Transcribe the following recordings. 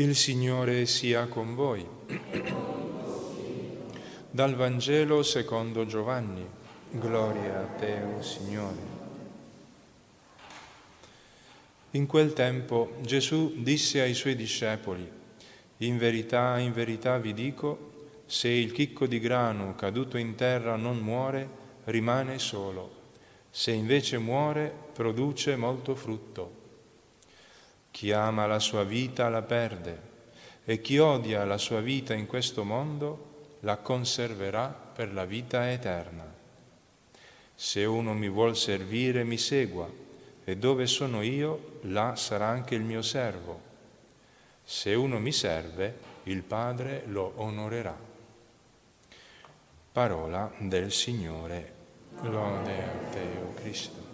Il Signore sia con voi. Dal Vangelo secondo Giovanni. Gloria a te, o Signore. In quel tempo Gesù disse ai suoi discepoli, In verità, in verità vi dico, se il chicco di grano caduto in terra non muore, rimane solo. Se invece muore, produce molto frutto. Chi ama la sua vita la perde e chi odia la sua vita in questo mondo la conserverà per la vita eterna. Se uno mi vuol servire, mi segua, e dove sono io, là sarà anche il mio servo. Se uno mi serve, il Padre lo onorerà. Parola del Signore. Lode a te, o Cristo.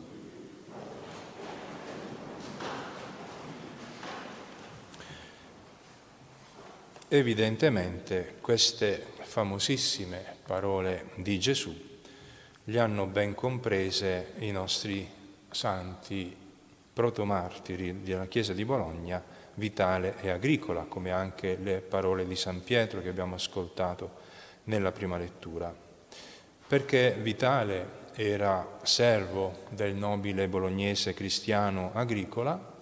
Evidentemente queste famosissime parole di Gesù le hanno ben comprese i nostri santi protomartiri della Chiesa di Bologna, Vitale e Agricola, come anche le parole di San Pietro che abbiamo ascoltato nella prima lettura. Perché Vitale era servo del nobile bolognese cristiano Agricola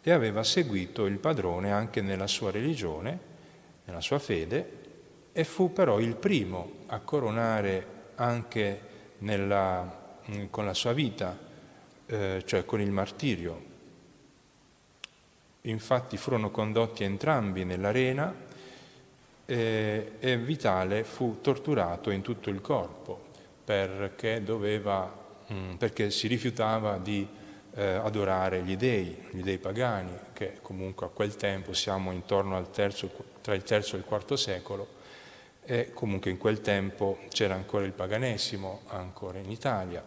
e aveva seguito il padrone anche nella sua religione nella sua fede e fu però il primo a coronare anche nella, mm, con la sua vita, eh, cioè con il martirio. Infatti furono condotti entrambi nell'arena eh, e Vitale fu torturato in tutto il corpo perché, doveva, mm, perché si rifiutava di eh, adorare gli dei, gli dei pagani, che comunque a quel tempo siamo intorno al terzo, tra il terzo e il quarto secolo, e comunque in quel tempo c'era ancora il paganesimo, ancora in Italia.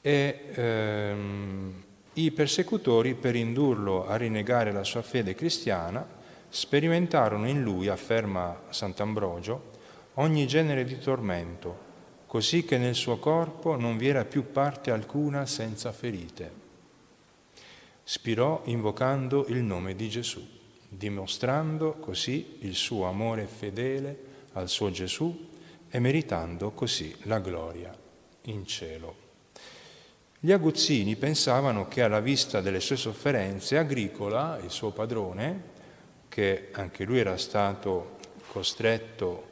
E ehm, i persecutori, per indurlo a rinnegare la sua fede cristiana, sperimentarono in lui, afferma Sant'Ambrogio, ogni genere di tormento, così che nel suo corpo non vi era più parte alcuna senza ferite. Spirò invocando il nome di Gesù, dimostrando così il suo amore fedele al suo Gesù e meritando così la gloria in cielo. Gli aguzzini pensavano che alla vista delle sue sofferenze Agricola, il suo padrone, che anche lui era stato costretto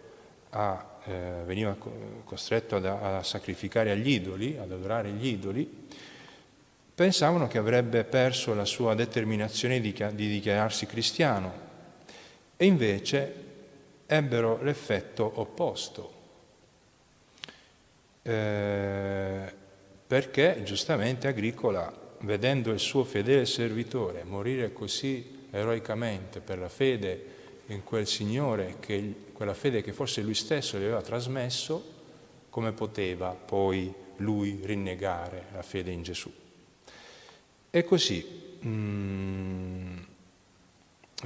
a eh, veniva costretto ad, a sacrificare agli idoli, ad adorare gli idoli, pensavano che avrebbe perso la sua determinazione di, di dichiararsi cristiano e invece ebbero l'effetto opposto. Eh, perché giustamente Agricola, vedendo il suo fedele servitore morire così eroicamente per la fede in quel Signore, che, quella fede che forse lui stesso gli aveva trasmesso, come poteva poi lui rinnegare la fede in Gesù. E così, mh, mm,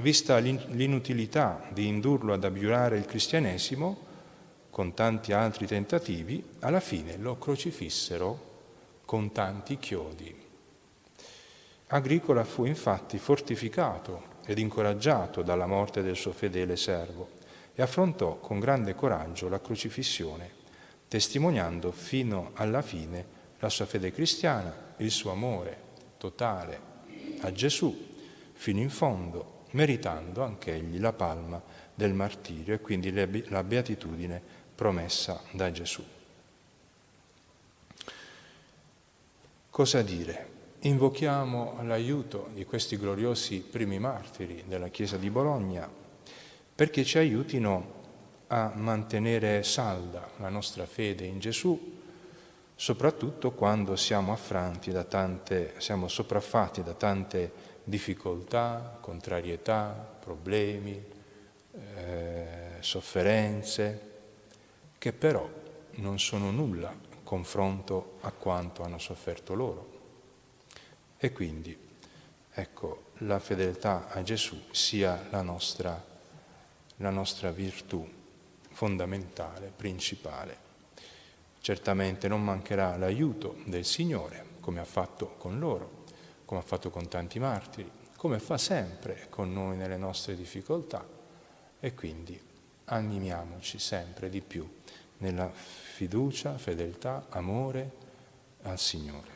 vista l'inutilità di indurlo ad abiurare il cristianesimo, con tanti altri tentativi, alla fine lo crocifissero con tanti chiodi. Agricola fu infatti fortificato ed incoraggiato dalla morte del suo fedele servo e affrontò con grande coraggio la crocifissione, testimoniando fino alla fine la sua fede cristiana, il suo amore totale a Gesù fino in fondo, meritando anch'egli la palma del martirio e quindi la beatitudine promessa da Gesù. Cosa dire? invochiamo l'aiuto di questi gloriosi primi martiri della Chiesa di Bologna perché ci aiutino a mantenere salda la nostra fede in Gesù, soprattutto quando siamo affranti da tante, siamo sopraffatti da tante difficoltà, contrarietà, problemi, eh, sofferenze, che però non sono nulla confronto a quanto hanno sofferto loro. E quindi, ecco, la fedeltà a Gesù sia la nostra, la nostra virtù fondamentale, principale. Certamente non mancherà l'aiuto del Signore, come ha fatto con loro, come ha fatto con tanti martiri, come fa sempre con noi nelle nostre difficoltà e quindi animiamoci sempre di più nella fiducia, fedeltà, amore al Signore.